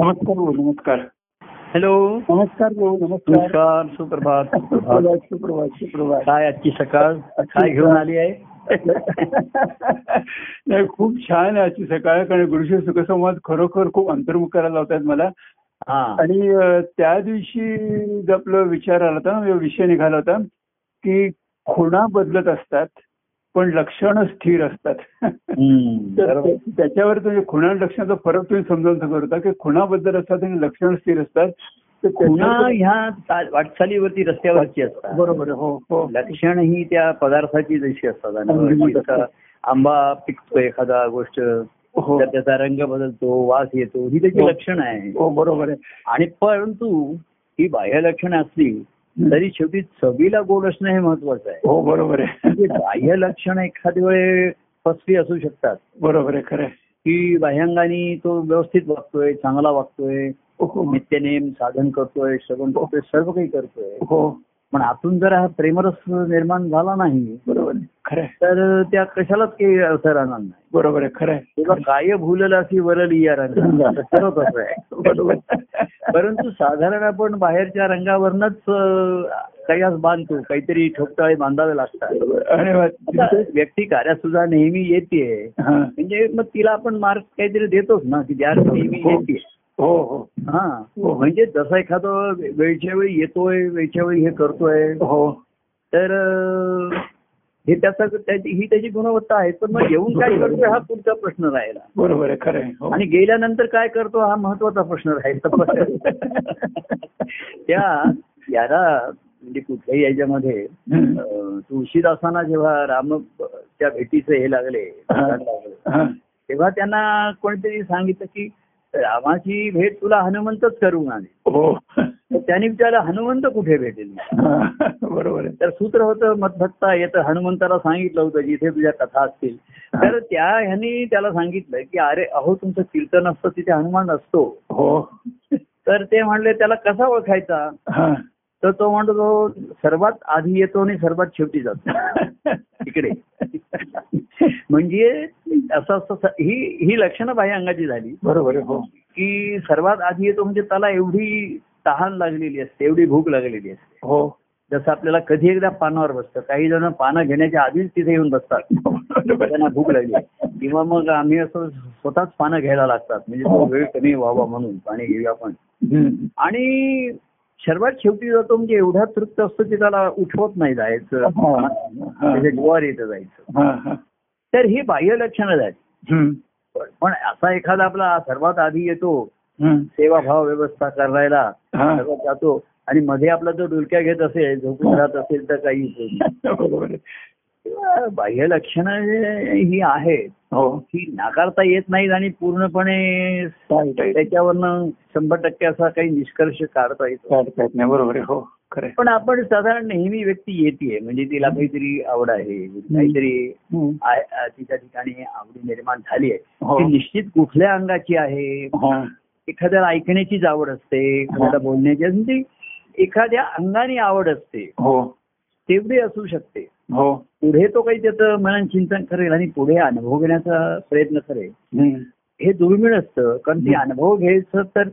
नमस्कार भाऊ नमस्कार. हॅलो. नमस्कार भाऊ नमस्कार. नमस्कार सुप्रभात. सुप्रभात सुप्रभात सुप्रभात. सुप्रभात काय आजची सकाळ? काय घेऊन आली आहे? नाही खूप छान आहे आजची सकाळ कारण गुरुशी सुखसंवाद खरोखर खूप अंतर्मुख करायला लावतात मला. हा. आणि अ, त्या दिवशी जो आपला विचार आला होता ना, विषय निघाला होता की खुणा बदलत असतात. पण लक्षणं स्थिर असतात. त्याच्यावर तुम्ही खुणा लक्षणाचा फरक तुम्ही समजावून सांगत होता की खुणा बद्दल असतात आणि लक्षण स्थिर असतात. तर खुणा ह्या वाटचालीवरती रस्त्यावरची असतात. बरोबर. हो हो. लक्षण ही त्या पदार्थाची जशी असतात. जसा आंबा पिकतो एखादा गोष्ट हो. त्याचा रंग बदलतो वास येतो ही त्याची हो. लक्षणं आहे हो बरोबर आहे. आणि परंतु ही बाह्य लक्षणं असली तरी शेवटी चवीला गोड असणं हे महत्वाचं आहे. हो बरोबर आहे. म्हणजे बाह्य लक्षण एखाद्या वेळे फसवी असू शकतात. बरोबर आहे खरं. की बाह्यांगाने तो व्यवस्थित वागतोय चांगला वागतोय हो, हो. नित्यनेम साधन करतोय श्रवण करतोय सर्व काही करतोय. हो. पण आतून जर हा प्रेमरस निर्माण झाला नाही बरोबर खरं. तर त्या कशालाच काही अर्थ राहणार नाही. बरोबर आहे खरं. तेव्हा काय भूलला अशी वरली या रंगा बरोबर. परंतु साधारण आपण बाहेरच्या रंगावरनच काही आज बांधतो काहीतरी ठोकताळे बांधावे लागतात. व्यक्ती कार्यात सुद्धा नेहमी येते. म्हणजे मग तिला आपण मार्क काहीतरी देतोच ना की ज्या नेहमी हो. येते. हो हो. हा. म्हणजे जसं एखादं वेळच्या वेळी येतोय वेळच्या वेळी हे करतोय. हो. तर हे त्याचा त्याची ही त्याची गुणवत्ता आहे. पण मग येऊन काय करतोय हा पुढचा प्रश्न राहिला. बरोबर आहे खरं. हो. आणि गेल्यानंतर काय करतो हा महत्त्वाचा प्रश्न राहिला. त्या याला म्हणजे कुठल्याही याच्यामध्ये तुळशीदासांना जेव्हा राम त्या भेटीचे हे लागले हा. हा. तेव्हा त्यांना कोणीतरी सांगितलं की रामाची भेट तुला हनुमंतच करून आले. हो. त्यांनी विचारलं हनुमंत कुठे भेटेल. बरोबर तर सूत्र होतं मतभक्ता येतं हनुमंताला सांगितलं होतं जिथे तुझ्या कथा असतील. तर त्या ह्यांनी त्याला सांगितलं की अरे अहो तुमचं कीर्तन असतं तिथे हनुमान असतो. हो. तर ते म्हणले त्याला कसा ओळखायचा? तर तो म्हणतो तो सर्वात आधी येतो आणि सर्वात शेवटी जातो. इकडे. म्हणजे असं असं ही ही लक्षणं बाह्य अंगाची झाली. बरोबर हो. की सर्वात आधी येतो म्हणजे त्याला एवढी तहान लागलेली असते एवढी भूक लागलेली असते. हो. जसं आपल्याला कधी एकदा पानावर बसतं. काही जण पानं घेण्याच्या आधीच तिथे येऊन बसतात. त्यांना भूक लागली. किंवा मग आम्ही असं स्वतःच पानं घ्यायला लागतात. म्हणजे तो वेळ कमी व्हावा म्हणून पाणी घेऊया आपण. आणि सर्वात शेवटी जातो म्हणजे एवढा तृप्त असतो की त्याला उठवत नाही जायचं हा. हा. जीवावर येतं जायचं हा, हा. तर ही बाह्य लक्षणं झाली हम्म. पण- असा एखादा आपला सर्वात आधी येतो. सेवाभाव व्यवस्था करायला हा. जातो आणि मध्ये आपला जो डुलक्या घेत असेल झोपून राहत असेल तर काही बाह्य लक्षणं ही आहेत. हो. ही नाकारता येत नाहीत आणि पूर्णपणे. त्याच्यावरनं शंभर टक्के असा काही निष्कर्ष काढता येतो. काढता येत नाही. बरोबर आहे. हो खरं आहे. पण आपण साधारण नेहमी व्यक्ती येते म्हणजे तिला काहीतरी आवड आहे. काहीतरी हम्म. तिच्या ठिकाणी आवडी निर्माण झाली आहे. हो. ती निश्चित कुठल्या अंगाची आहे? हा. एखाद्याला ऐकण्याचीच आवड असते. एखाद्याला बोलण्याची. म्हणजे एखाद्या अंगाने आवड असते. हो. तेवढी असू शकते. हो. पुढे तो काही त्याचं मनन चिंतन करेल आणि पुढे अनुभव घेण्याचा प्रयत्न करेल. हे दुर्मिळ असतं कारण ते अनुभव घ्यायचं तर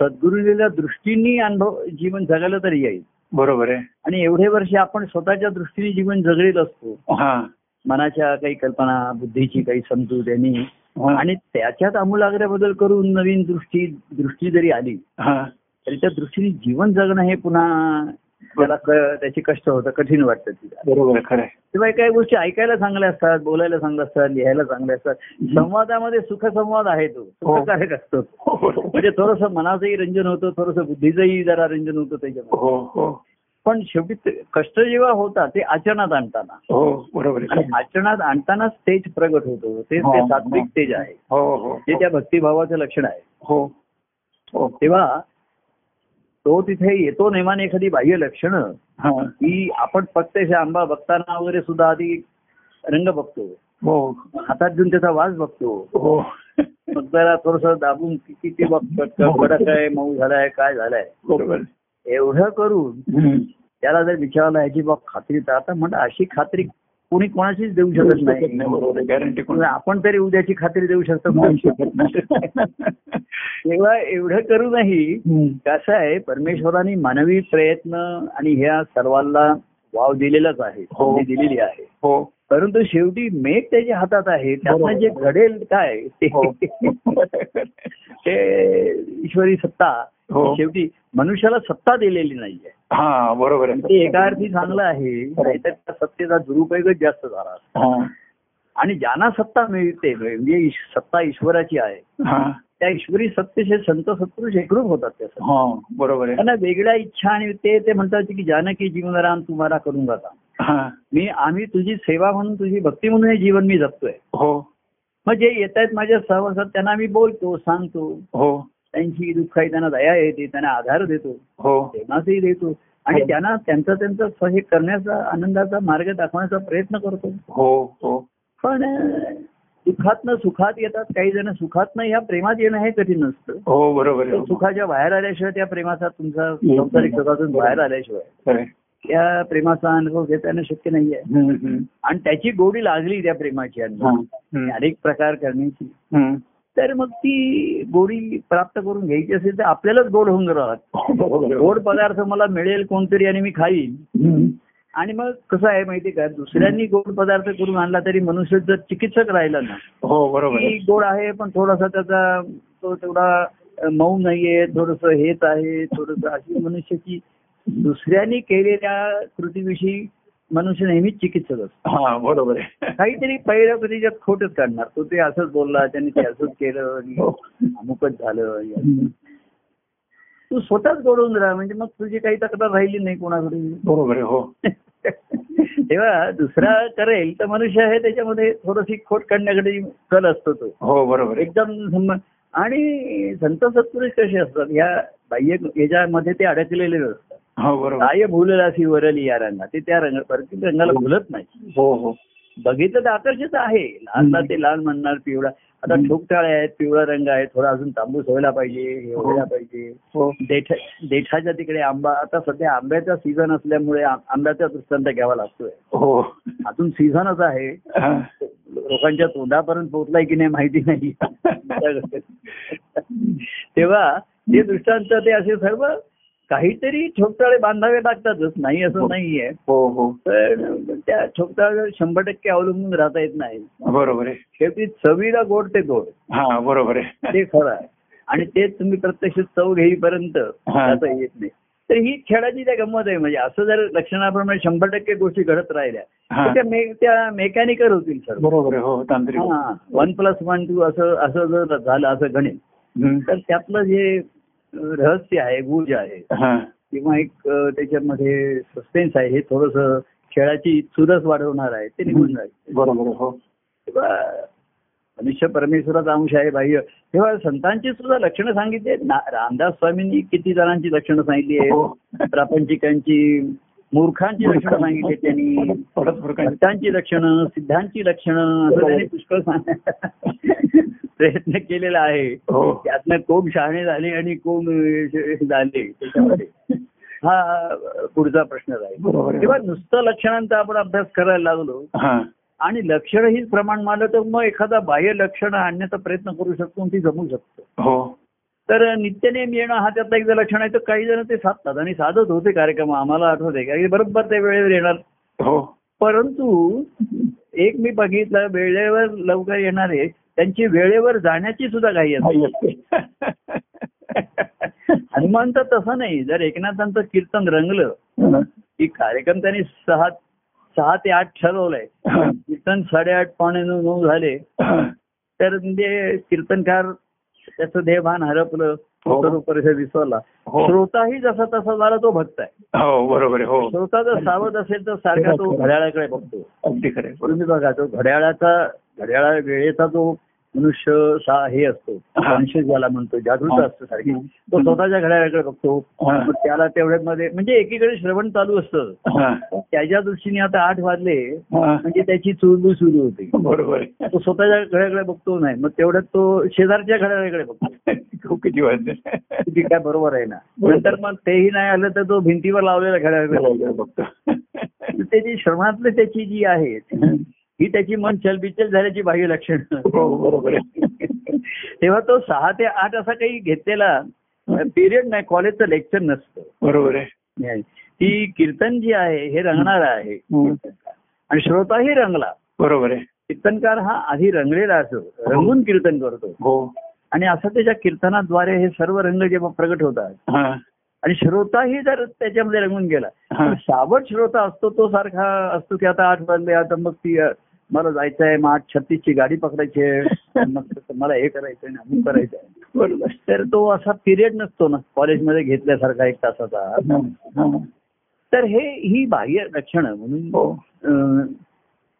सद्गुरुलेल्या दृष्टीने अनुभव जीवन जगायला तरी येईल. बरोबर आहे. आणि एवढे वर्ष आपण स्वतःच्या दृष्टीने जीवन जगलेत असतो. हा. मनाच्या काही कल्पना बुद्धीची काही समजूत यांनी हा. आणि त्याच्यात आमूलाग्र बदल करून नवीन दृष्टी दृष्टी जरी आली. तरी त्या दृष्टीने जीवन जगणं हे पुन्हा त्याला त्याची कष्ट होतं कठीण वाटतं तिला. बरोबर खरं आहे. काही गोष्टी ऐकायला चांगल्या असतात बोलायला चांगल्या असतात लिहायला चांगल्या असतात. संवादामध्ये सुखसंवाद आहे तो सुखकारक असतो. हो बरोबर. म्हणजे थोडस मनाचंही रंजन होतं थोडस बुद्धीचंही जरा रंजन होतं त्याच्यामध्ये. हो हो. पण शेवटी ते- कष्ट जेव्हा होतात ते आचरणात आणताना. हो बरोबर आहे. आणि. आचरणात आणतानाच तेज प्रगट होतो. ते हो, ते हो. सात्विक तेज आहे. हो हो. ते त्या भक्तिभावाचं लक्षण आहे. हो. हो. तेव्हा तो तिथे येतो नेमाने एखादी बाह्य लक्षणं हा. की आपण फक्त आंबा बघताना वगैरे सुद्धा आधी रंग बघतो. हो. हातात घेऊन त्याचा वास बघतो. हो. मग जरा थोडस दाबून किती ते कडक आहे मऊ झालाय काय झालाय. बरोबर. एवढं करून. त्याला जर विचारलं ह्याची बाब खात्री तर आता म्हणा अशी खात्री कोणी कोणाचीच देऊ शकत नाही गॅरंटी कोण आपण तरी उद्याची खात्री देऊ शकतो नाही शकत नाही. तेव्हा एवढं करूनही. कसं आहे परमेश्वराने मानवी प्रयत्न आणि ह्या सर्वांना वाव दिलेलाच आहे हो. दिलेली आहे हो परंतु शेवटी मेघ त्याच्या हातात आहे बरोबर. जे घडेल काय ते हो. ते ईश्वरी सत्ता. शेवटी मनुष्याला सत्ता दिलेली नाहीये. हा बरोबर आहे. ते एका अर्थी चांगलं आहे नाहीतर त्या सत्तेचा दुरुपयोगच जास्त झाला हा. आणि ज्यांना सत्ता मिळते म्हणजे सत्ता ईश्वराची आहे हा. त्या ईश्वरी सत्तेचे संत सत्पुरुष एकरूप होतात त्यासाठी हा बरोबर आहे. त्यांना वेगळ्या इच्छा आणि ते ते म्हणतात की जानकी जीवनराम तुम्हाला करून जाता हा. मी आम्ही तुझी सेवा म्हणून तुझी भक्ती म्हणून हे जीवन मी जगतोय. हो. मग जे येत आहेत माझ्या सहवासात त्यांना मी बोलतो सांगतो. हो. त्यांची दुःख आहे त्यांना दया येते त्यांना आधार देतो हो प्रेमाचही देतो आणि हो. त्यांना त्यांचा त्यांचा हे करण्याचा आनंदाचा मार्ग दाखवण्याचा प्रयत्न करतो हो हो पण अं, दुःखातनं सुखात येतात काही जण सुखातनं ह्या प्रेमात येणं हे कठीण नसतं हो बरोबर सुखाच्या बाहेर आल्याशिवाय त्या प्रेमाचा तुमचा. संसारिक सुखातून बाहेर आल्याशिवाय. त्या प्रेमाचा अनुभव घेता येणं शक्य नाहीये. आणि त्याची गोडी लागली त्या प्रेमाची. अनुभव. अनेक प्रकार करण्याची. तर मग ती गोडी प्राप्त करून घ्यायची असेल तर आपल्यालाच गोड होऊन राहत. गोड पदार्थ मला मिळेल कोणतरी आणि मी खाईन. आणि मग कसं आहे माहिती का दुसऱ्यांनी गोड पदार्थ करून आणला तरी मनुष्य जर चिकित्सक राहिला ना हो बरोबर गोड आहे पण थोडासा त्याचा तो तेवढा मऊ नाहीये थोडस हेच आहे थोडस अशी मनुष्याची दुसऱ्यांनी केलेल्या कृतीविषयी मनुष्य नेहमीच चिकित्सक असतो. हा बरोबर आहे. काहीतरी पहिल्या त्याच्यात खोटच काढणार. तो ते असंच बोलला त्याने ते असंच केलं आणि हो. अमुकच झालं. तू स्वतःच गोडून राहा. म्हणजे मग तुझी काही तक्रार राहिली नाही कोणाकडे बरोबर आहे हो. तेव्हा दुसरा करेल तर मनुष्य आहे त्याच्यामध्ये थोडीशी खोट काढण्याकडे कल असतो तो. हो बरोबर एकदम आणि संत सत्पुरुष कसे असतात? या बाह्य याच्यामध्ये ते अडकलेले असतात हो काय भूललासी वरली या रंगा ते त्या रंग रंगाला भुलत नाही. हो हो. बघितलं तर आकर्षित आहे. लालला ते लाल म्हणणार पिवळा. आता. ठोकताळे आहेत पिवळा रंग आहे. थोडा अजून तांबूस व्हायला पाहिजे हे व्हायला पाहिजे. हो. देठ देठाच्या तिकडे आंबा आता सध्या आंब्याचा सीझन असल्यामुळे आंब्याचा दृष्टांत घ्यावा लागतोय. हो. अजून सीझनच आहे. हा. लोकांच्या तोंडापर्यंत पोहोचलाय की नाही माहिती नाही. तेव्हा हे दृष्टांत ते असे सर्व काहीतरी ठोकताळे बांधावे लागतातच नाही असं नाहीये. हो हो. पण त्या ठोकताळे शंभर टक्के अवलंबून राहता येत नाही. बरोबर आहे. शेवटी चवीला गोड ते गोड. हा बरोबर आहे. ते खरं आहे. आणि ते तुम्ही प्रत्यक्ष चव घेईपर्यंत हा. जाता येत नाही. तर ही खेळाची त्या गंमत आहे. म्हणजे असं जर लक्षणाप्रमाणे शंभर टक्के गोष्टी घडत राहिल्या हा. तर त्या मे- त्या मेकॅनिकल होतील सर बरोबर हो तांत्रिक. हा. वन प्लस वन टू असं असं जर झालं असं गणित. तर त्यातलं जे रहस्य आहे गुज आहे. हा. किंवा एक त्याच्यामध्ये सस्पेन्स आहे. हे थोडस खेळाची चुरस वाढवणार आहे. ते निघून जाईल. बरोबर आहे हो. तेव्हा मनुष्य परमेश्वराचा अंश आहे बाह्य. तेव्हा संतांची सुद्धा लक्षणं सांगितली रामदास स्वामींनी किती जणांची लक्षणं सांगितली हो. आहेत प्रापंचिकांची मूर्खांची लक्षणं सांगितली त्यांनी. भक्तांची लक्षणं सिद्धांची लक्षणं असं त्यांनी पुष्कळ सांग- प्रयत्न केलेला आहे. हो. त्यातनं कोण शहाणे झाले आणि कोण झाले त्याच्यामध्ये. हा पुढचा प्रश्न आहे. तेव्हा नुसतं लक्षणांचा आपण अभ्यास करायला लागलो. आणि लक्षण हीच प्रमाण मानलं तर मग एखादा बाह्य लक्षण आणण्याचा प्रयत्न करू शकतो ती जमू शकतो. हो. तर नित्यनेम येणं हा त्यातला एकदा लक्षण आहे तर काही जण ते साधतात आणि साधत होते कार्यक्रम आम्हाला आठवते बरोबर त्या वेळेवर येणार. हो. परंतु एक मी बघितलं वेळेवर लवकर येणारे त्यांची वेळेवर जाण्याची सुद्धा घाई असते. हनुमान तर तसं नाही. जर एकनाथांचं कीर्तन रंगलं की कार्यक्रम त्यांनी सहा सहा ते आठ ठरवलंय. कीर्तन साडेआठ पावणे नऊ नऊ झाले तर म्हणजे कीर्तनकार त्याचं देहभान हरपलं हो. विसरला हो. श्रोताही जसा तसा झाला तो भक्त आहे हो बरोबर हो श्रोता जर सावध असेल तर सारखा तो घड्याळाकडे बघतो अगदी खरं. तुम्ही बघा तो घड्याळाचा घड्याळा वेळेचा जो मनुष्य सा हे असतो. कॉन्शियस ज्याला म्हणतो जागृत असतो सारखी. तो स्वतःच्या घड्याळाकडे बघतो. त्याला तेवढ्यात मध्ये म्हणजे एकीकडे श्रवण चालू असतं. त्याच्या दृष्टीने आता आठ वाजले. म्हणजे त्याची चुळबुळ सुरू होते. बरोबर. आहे. तो स्वतःच्या घड्याकडे बघतो नाही मग तेवढ्यात तो शेजारच्या घड्याळाकडे बघतो. किती वाजले. काय बरोबर आहे ना. नंतर मग तेही नाही आलं तर तो भिंतीवर लावलेला घड्याळाकडे बघतो. त्याची श्रवणातली त्याची जी आहेत ही त्याची मन चलबिचल झाल्याची बाह्य लक्षण. हो बरोबर आहे. तेव्हा तो सहा ते आठ असा काही घेतलेला पिरियड नाही कॉलेजचं लेक्चर नसतं. बरोबर आहे. ती कीर्तन जी आहे हे रंगणार आहे. हम्म. आणि श्रोताही रंगला. बरोबर आहे. कीर्तनकार हा आधी रंगलेला असतो. रंगून कीर्तन करतो. हो. आणि असं त्याच्या कीर्तनाद्वारे हे सर्व रंग जेव्हा प्रगट होतात. हा. आणि श्रोताही जर त्याच्यामध्ये रंगून गेला हा. सावध श्रोता असतो तो सारखा असतो की आता आठ वाजले आता मग ती मला जायचं आहे मग आठ छत्तीस ची गाडी पकडायची आहे. मग मला हे करायचं अमुक करायचं आहे बरोबर. तर तो असा पिरियड नसतो ना कॉलेजमध्ये घेतल्यासारखा एक तासाचा. तर हे ही बाह्य लक्षणं म्हणून हो.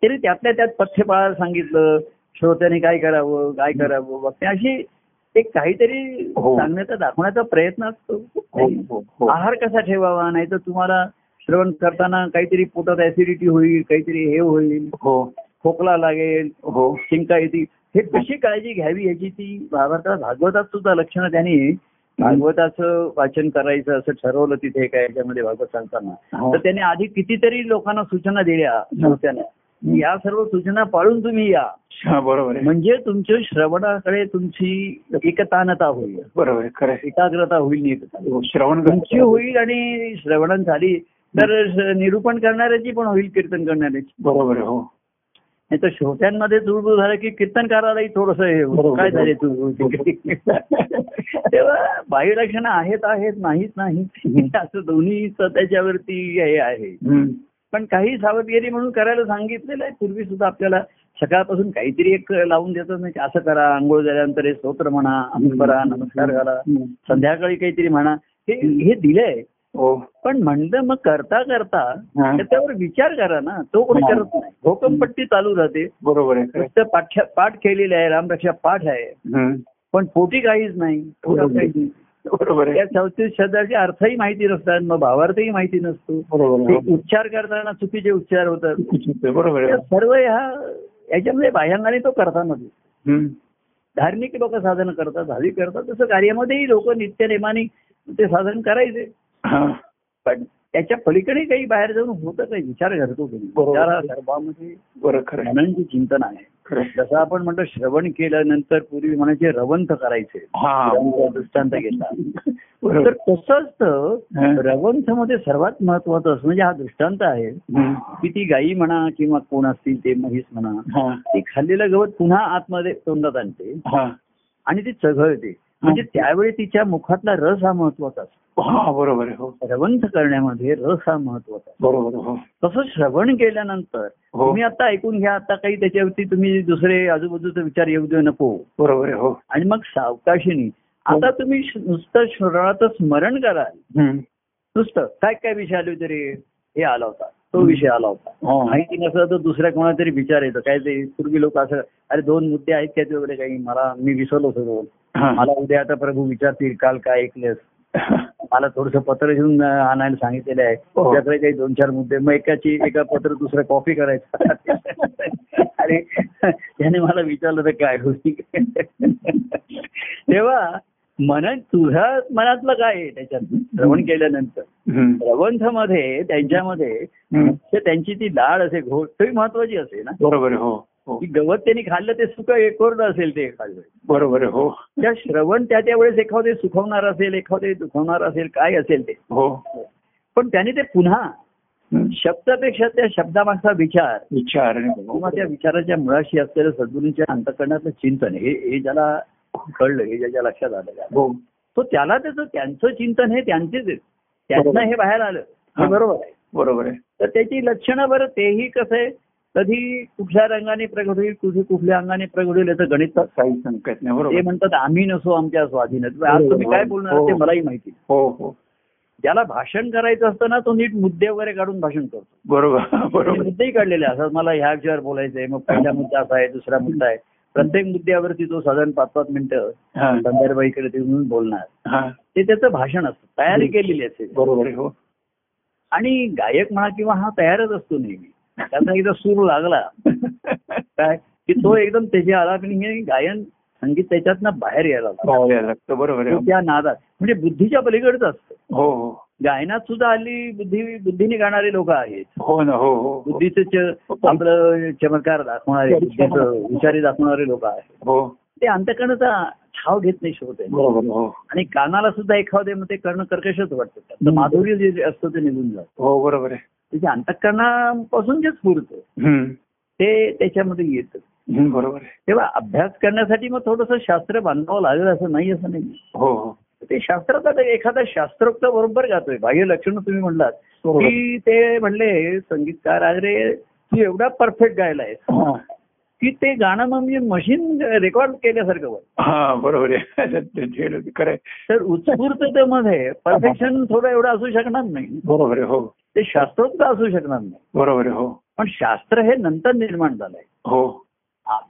तरी त्यातल्या त्यात पथ्य पाळायला सांगितलं श्रोत्याने काय करावं काय करावं वगैरे अशी एक काहीतरी हो. सांगण्याचा दाखवण्याचा प्रयत्न असतो. हो आहार कसा ठेवावा नाही तर तुम्हाला श्रवण करताना काहीतरी पोटात ऍसिडिटी होईल काहीतरी हे होईल. हो. खोकला लागेल हो. शिंका येतील. हे कशी काळजी घ्यावी याची ती भागवतात भागवतात सुद्धा लक्षणं त्यांनी भागवताचं वाचन करायचं असं ठरवलं तिथे काय याच्यामध्ये भागवत सांगताना. हो. तर त्यांनी आधी कितीतरी लोकांना सूचना दिल्या श्रोत्याने. या सर्व सूचना पाळून तुम्ही या. हा बरोबर म्हणजे तुमच्या श्रवणाकडे तुमची एकतानता होईल. बरोबर. एकाग्रता होईल हो, श्रवण तुमची होईल आणि श्रवणन झाली तर निरूपण करणाऱ्याची पण होईल कीर्तन करणाऱ्याची. बरोबर हो. नाही तर श्रोत्यांमध्ये चुळबुळ झालं की कीर्तनकारालाही थोडस हे. काय झाले तेव्हा बाह्य लक्षणं आहेत आहेत नाहीत नाहीत. असं दोन्ही त्याच्यावरती हे आहे. पण काही सावधगिरी म्हणून करायला सांगितलेलं आहे. पूर्वी सुद्धा आपल्याला सकाळपासून काहीतरी एक लावून देतात नाही की असं करा आंघोळ झाल्यानंतर हे स्तोत्र म्हणा अमुक करा नमस्कार करा. संध्याकाळी काहीतरी म्हणा. हे हे दिलंय. पण म्हणलं मग करता करता हा. त्याच्यावर विचार करा ना. तो कोणी हा. करत नाही. भोकमपट्टी चालू राहते. बरोबर आहे. पाठ केलेले आहे. रामरक्षा पाठ आहे. पण पोटी काहीच नाही. बरोबर त्या चौतीस शब्दाचे अर्थही माहिती नसतात. मग भावार्थही माहिती नसतो. बरोबर उच्चार करताना चुकीचे उच्चार होतात. हो. बरोबर सर्व ह्या याच्यामध्ये बाह्यांगाने तो करतामध्ये हम्म. धार्मिक लोक साधन करतात. भाविक करतात. तसं कार्यामध्येही लोक नित्यनेमाने ते साधन करायचे. हा. पण त्याच्या पलीकडे काही बाहेर जाऊन होतं काही? विचार करतो सर्वांमध्ये. मननचे चिंतन आहे. जसं आपण म्हणतो श्रवण केल्यानंतर पूर्वी म्हणायचे रवंथ करायचे. दृष्टांत घेतला. तर हा. रवंथमध्ये सर्वात महत्वाचं असं म्हणजे हा दृष्टांत आहे. की ती गायी म्हणा किंवा कोण असतील ते म्हैस म्हणा ती खाल्लेलं गवत पुन्हा आतमध्ये तोंडात आणते आणि ती चघळते. म्हणजे त्यावेळी तिच्या मुखातला रस हा महत्त्वाचा असतो. बरोबर हो. रवंथ करण्यामध्ये रस हा महत्त्वाचा. बरोबर हो. तसं श्रवण केल्यानंतर हो. तुम्ही आता ऐकून घ्या आता काही त्याच्यावरती तुम्ही दुसरे आजूबाजूचे विचार येऊ देऊ नको. बरोबर हो. आणि मग सावकाशीनी आता तुम्ही नुसतं श्रवणाचं स्मरण कराल. नुसतं काय काय विषय आले होते रे? हे आला होता. तो विषय आला होता. माहिती नसलं तर दुसऱ्या कोणाला तरी विचार येतो. काय ते पूर्वी लोक असं अरे दोन मुद्दे आहेत काय वगैरे काही? मला मी विसरलो होतो. मला उद्या आता प्रभू विचारतील काल काय ऐकलेस? मला थोडस पत्र घेऊन आणायला सांगितलेलं आहे. हो. तुझ्याकडे काही दोन चार मुद्दे मग एकाची एका पत्र दुसरं कॉपी करायचं. अरे त्याने मला विचारलं तर काय होती तेव्हा मन तुझ्या मनातलं काय आहे त्याच्यात? श्रवण केल्यानंतर. हम्म. प्रबंधमध्ये त्यांच्यामध्ये त्यांची ती डाळ असे तरी महत्वाची असे ना? बरोबर हो. की गवत त्यांनी खाल्लं ते सुख कोरडं असेल ते खाल्लं बरोबर हो. त्या श्रवण त्या त्यावेळेस एखादे सुखवणार असेल एखादे दुखवणार असेल काय असेल ते. हो. पण त्यांनी ते पुन्हा. शब्दापेक्षा त्या शब्दामागचा विचार विचार आणि किंवा त्या विचाराच्या मुळाशी असलेलं सद्गुरूंच्या अंतकरणातलं चिंतन हे हे ज्याला कळलं हे ज्याच्या लक्षात आलं हो. तो त्याला त्याचं त्यांचं चिंतन हे त्यांचेच आहे. त्यातनं हे बाहेर आलं. हे हा. बरोबर आहे. बरोबर आहे. तर त्याची लक्षणं बरं तेही कसं आहे कधी कुठल्या रंगाने प्रगट होईल कुठे कुठल्या अंगाने प्रगट होईल याचं गणित काही संकट नाही ते म्हणतात आम्ही नसो आमच्या स्वाधीनात. आज तुम्ही काय बोलणार ते मलाही माहिती. हो हो. ज्याला भाषण करायचं असतं ना तो नीट मुद्दे वगैरे काढून भाषण करतो. बरोबर मुद्देही काढलेले असतात मला ह्या विषयावर बोलायचंय. मग पहिला मुद्दा असा आहे दुसरा मुद्दा आहे. प्रत्येक मुद्द्यावरती तो साधारण पाच पाच मिनिटं हा. संदर्भ इकडे तिकडून बोलणार. हा. ते त्याचं भाषण असतं. तयारी केलेली असते. बरोबर हो. आणि गायक म्हणा किंवा हा तयारच असतो नेहमी. त्याचा एकदा सूर लागला. काय? की तो एकदम त्याच्या आला की हे गायन संगीत त्याच्यातनं बाहेर यायला लागलं. बाहेर यायला लागतं. बरोबर त्या नादात. म्हणजे बुद्धीच्या पलीकडचं असतं. हो हो. गायनात सुद्धा हल्ली बुद्धी बुद्धीने गाणारे लोक आहेत. हो ना हो हो. बुद्धीचे आपलं चमत्कार दाखवणारे विचारी दाखवणारे लोक आहेत. हो. ते अंतकरणाचा ठाव घेत नाही बरोबर हो. आणि कानाला सुद्धा एखादे मग ते करणं कर्कशच वाटतं. माधुर्य जे असतं ते निघून जातं. हो बरोबर आहे. त्याच्या अंतकरणापासून जे स्फूर्त. ते त्याच्यामध्ये येतं. बरोबर तेव्हा अभ्यास करण्यासाठी मग थोडंसं शास्त्र बांधावं लागेल असं नाही असं नाही. हो हो. ते शास्त्रात आता एखादा शास्त्रोक्त बरोबर गातोय. बाह्य लक्षण तुम्ही म्हणलात. की ते म्हणले संगीतकार अरे तू एवढा परफेक्ट गायलाय. की ते गाणं मग मी मशीन रेकॉर्ड केल्यासारखं. हा बरोबर आहे. तर उत्स्फूर्ततेमध्ये परफेक्शन थोडं एवढं असू शकणार नाही. बरोबर आहे हो. ते शास्त्रोक्त असू शकणार नाही. बरोबर आहे हो. पण शास्त्र हे नंतर निर्माण झालंय. हो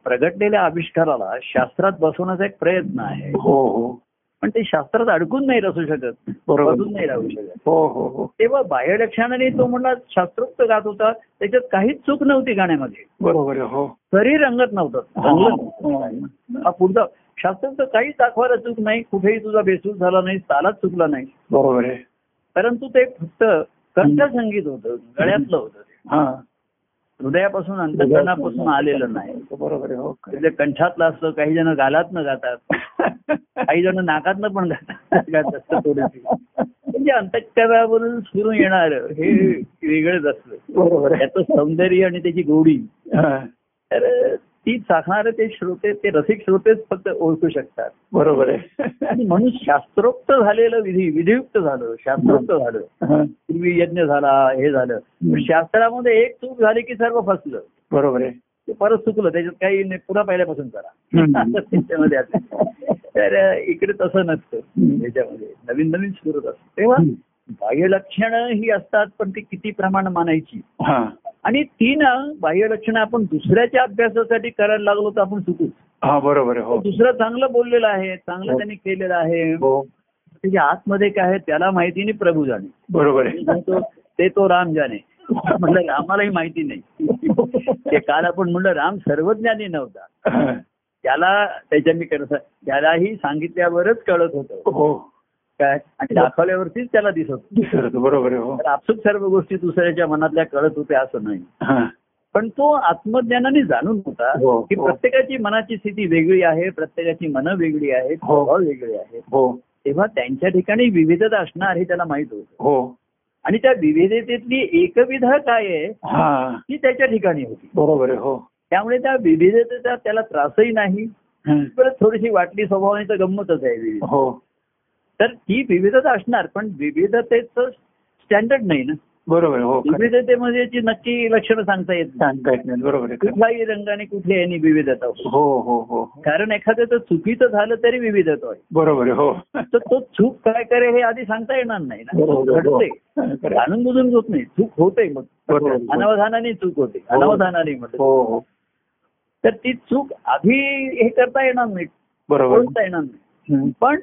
प्रगटलेल्या आविष्काराला शास्त्रात बसवण्याचा एक प्रयत्न आहे. हो हो. पण ते शास्त्रात अडकून नाही राहू शकत. बरोबर. नाही राहू शकत. हो हो हो. तेव्हा बाह्य लक्षणाने तो म्हणला शास्त्रोक्त गात होता. त्याच्यात काहीच चूक नव्हती गाण्यामध्ये. बरोबर हो. तरी रंगत नव्हतं. रंगलं नव्हतं. हा पुढचा शास्त्रोक्त काहीच दाखवायला चूक नाही. कुठेही तुझा बेसूर झाला नाही तालाच चुकला नाही. बरोबर आहे. परंतु ते फक्त कंठसंगीत होतं गळ्यातलं होतं. हा. हृदयापासून अंतकरणापासून आलेलं नाही. बरोबर आहे हो खरं ते कंठातलं असतं काही जण गालातनं गातात आहे. काही जण नाकातनं पण थोडीशी. म्हणजे अंतकरणावरून फिरून येणार हे वेगळंच असतं. बरोबर आहे. त्याचं सौंदर्य आणि त्याची गोडी. हा. तर ती चाखणारे ते श्रोते ते रसिक श्रोतेच फक्त ओळखू शकतात. बरोबर आहे. आणि म्हणून शास्त्रोक्त झालेलं विधी विधियुक्त झालं शास्त्रोक्त झालं. पूर्वी यज्ञ झाला हे झालं. शास्त्रामध्ये एक चूक झाली की सर्व फसलं. बरोबर आहे. ते परत चुकलं त्याच्यात काही नाही, पुन्हा पहिल्यापासून करा. त्याच्यामध्ये. तर इकडे तसं नसतं. त्याच्यामध्ये नवीन नवीन सुरत असतं तेव्हा बाह्य लक्षणं ही असतात पण ती किती प्रमाण मानायची? आणि ती ना बाह्य लक्षणं आपण दुसऱ्याच्या अभ्यासासाठी करायला लागलो तर आपण चुकू. हा बरोबर हो. दुसरं चांगलं बोललेलं आहे चांगलं हो. त्यांनी केलेलं आहे. हो. त्याच्या आतमध्ये काय आहे त्याला माहिती नाही प्रभू जाणे. बरोबर आहे. तो- ते तो राम जाणे. म्हणलं रामालाही माहिती नाही. ते काल आपण म्हणलं राम सर्वज्ञानी नव्हता. त्याला त्याच्या मी करत त्यालाही सांगितल्यावरच कळत होतं. हो. काय? आणि दाखवल्यावरतीच त्याला दिसत. होतं. दिसत होतं, बरोबर आहे हो. तर आपसूक सर्व गोष्टी दुसऱ्याच्या मनातल्या कळत होत्या असं नाही. हा. पण तो आत्मज्ञानाने जाणून होता हो, की हो. प्रत्येकाची मनाची स्थिती वेगळी आहे प्रत्येकाची मनं वेगळी आहेत हो. स्वभाव वेगळे आहेत. हो. तेव्हा त्यांच्या ठिकाणी विविधता असणार हे त्याला माहीत होतं. हो. आणि त्या विविधतेतली एकविधा काय आहे? हा. ती त्याच्या ठिकाणी होती. बरोबर आहे हो. त्यामुळे त्या विविधतेचा त्याला त्रासही नाही. हं. परत थोडीशी वाटली स्वभावाने तर गंमतच आहे विविध हो. तर ही विविधता असणार पण विविधतेचं स्टँडर्ड नाही ना बरोबर आहे हो. विविधतेमध्ये जी नक्की लक्षणं सांगता येत नाही सांगता येत नाही बरोबर आहे. कुठल्याही रंगाने कुठल्या यांनी विविधता हो हो हो हो. कारण एखाद्याचं चुकीचं झालं तरी विविधता होईल बरोबर आहे हो तर तो चूक काय करे हे आधी सांगता येणार नाही ना आहे, हो. घडते आहे. जाणून बुजून होत नाही चूक होते मग आहे. अनावधानाने चूक होते. अनावधानाने म्हटलं हो तर ती चूक आधी हे करता येणार नाही बरोबर बोलता येणार नाही. पण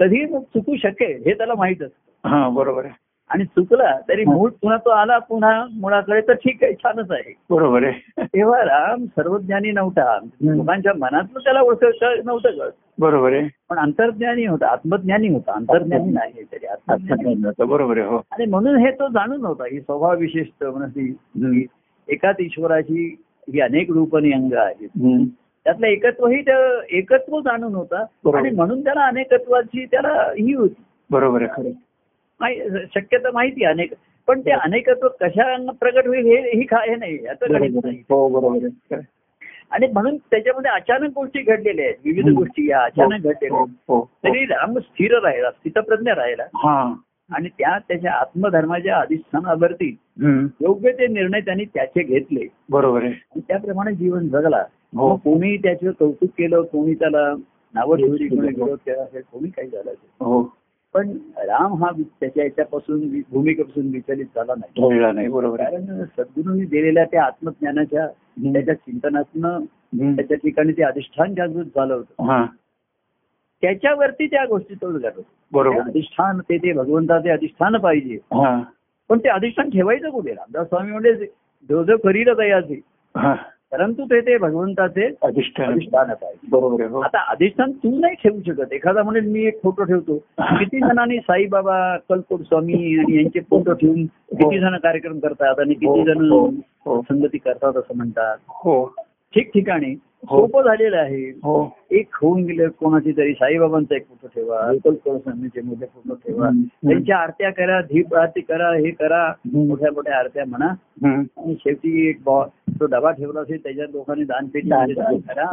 कधी चुकू शकेल हे त्याला माहीत असतं. हा बरोबर आहे. आणि चुकला तरी. मूळ पुन्हा तो आला पुन्हा मुळाकडे तर ठीक आहे छानच आहे. बरोबर आहे. तेव्हा राम सर्वज्ञानी नव्हता. लोकांच्या मनातलं त्याला ओळख नव्हतं कळत. बरोबर आहे. पण अंतर्ज्ञानी होता आत्मज्ञानी होता. अंतर्ज्ञानी नाही तरी आत्मज्ञानी आता बरोबर आहे हो. आणि म्हणून हे तो जाणून होता ही स्वभाव विशिष्ट म्हणजे. एकाच ईश्वराची ही अनेक रूपणी अंग आहेत. त्यातलं एकत्वही त्या एकत्व जाणून होता. आणि म्हणून त्याला अनेकत्वाची त्याला ही होती. बरोबर आहे खरं शक्यता माहिती अनेक पण ते अनेकत्व कशा प्रगट होईल हे ही हे नाही हो. आणि म्हणून त्याच्यामध्ये अचानक गोष्टी घडलेल्या आहेत. विविध हं. गोष्टी या अचानक घडलेल्या हो, आहेत. हो, हो. तरी राम स्थिर राहिला स्थितप्रज्ञ राहिला. हा. आणि त्या त्याच्या आत्मधर्माच्या अधिष्ठानावरती हं. योग्य ते निर्णय त्यांनी त्याचे घेतले. बरोबर आहे. त्याप्रमाणे जीवन जगला. हो. मग कोणी त्याचं कौतुक केलं कोणी त्याला नावं ठेवली कोणी विरोध केला असेल कोणी काही झालं हो. पण राम हा त्याच्या याच्यापासून भूमिकेपासून विचलित झाला नाही. बरोबर. आहे कारण सद्गुरूंनी दिलेल्या त्या आत्मज्ञानाच्या हं. त्याच्या चिंतनातनं हं. त्याच्या ठिकाणी ते अधिष्ठान जागृत झालं होतं. हा. त्याच्यावरती त्या गोष्टी तो करत होता. ते बरोबर अधिष्ठान ते ते भगवंताचे अधिष्ठान पाहिजे. हा. पण ते अधिष्ठान ठेवायचं कुठे? रामदास स्वामी म्हणजे जो जो करील हा. बरोबर परंतु ते ते भगवंताचे अधिष्ठान. अधिष्ठानच आहे. बरोबर आहे हो. आता अधिष्ठान तू नाही ठेवू शकत. एखादा म्हणेल मी एक फोटो ठेवतो. किती जणांनी साईबाबा कल्पोट स्वामी आणि यांचे फोटो ठेवून किती जण कार्यक्रम करतात आणि किती जण हो, हो. संगती करतात असं म्हणतात? हो. ठिकठिकाणी हो. सोपं झालेलं आहे. हो. एक होऊन गेले कोणाची तरी साईबाबांचा एक फोटो ठेवा कल्पोट स्वामीचे मोठे फोटो ठेवा. त्यांच्या आरत्या करा धीप आरती करा हे करा. मोठ्या मोठ्या आरत्या म्हणा. आणि शेवटी एक बॉ तो डबा ठेवला असेल त्याच्यात लोकांनी दान. तर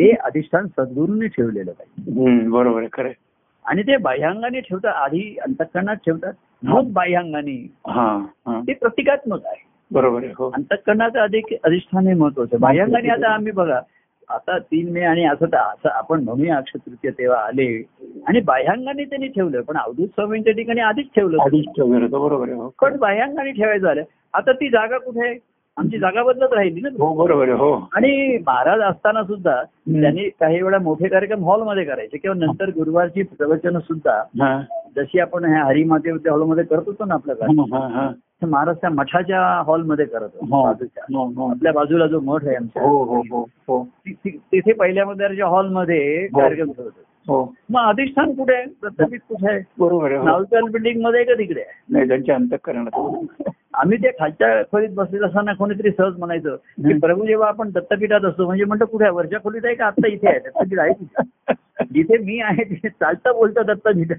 ते अधिष्ठान सद्गुरूंनी ठेवलेलं पाहिजे बरोबर आहे खरं. आणि ते बाह्यांगाने ठेवतात आधी अंतकरणात ठेवतात मग बाह्यांगाने. हा हा. ते प्रतिकात्मक आहे. बरोबर आहे हो. अंतकरणाचं अधिक अधिष्ठान हे महत्वाचं बाह्यांगाने आता आम्ही बघा आता तीन मे आणि असं असं आपण म्हणूया अक्षय तृतीय तेव्हा आले. आणि बाह्यांगाने त्यांनी ठेवलं पण अवधूत स्वामींच्या ठिकाणी आधीच ठेवलं वगैरे होतं बरोबर हो. पण बाह्यांगाने ठेवायचं झालं आता ती जागा कुठे आहे? आमची जागा बदलत राहिली ना. हो बरोबर हो. आणि महाराज असताना सुद्धा त्यांनी काही वेळा मोठे कार्यक्रम हॉलमध्ये करायचे किंवा नंतर गुरुवारची प्रवचन सुद्धा. जशी आपण ह्या हरिमाते हॉलमध्ये करत होतो ना आपल्या तर महाराज त्या मठाच्या हॉलमध्ये करत होतो हो. हो, हो. आपल्या बाजूला जो मठ आहे ति- तिथे पहिल्या मधल्या हॉलमध्ये. कार्यक्रम करत होतो हो मग अधिष्ठान कुठे आहे प्रस्थापित कुठे आहे बरोबर. नावचाल बिल्डिंगमध्ये का तिकडे नाही त्यांच्या अंतकरणात आम्ही त्या खालच्या खोलीत बसलेलं असताना कोणीतरी सहज म्हणायचं की. प्रभू जेव्हा आपण दत्तपीठात असतो म्हणजे म्हणतो कुठे? वरच्या खोलीत आहे का आता इथे आहे दत्तपीठ आहे तिथे. जिथे मी आहे तिथे चालता बोलता दत्तपीठ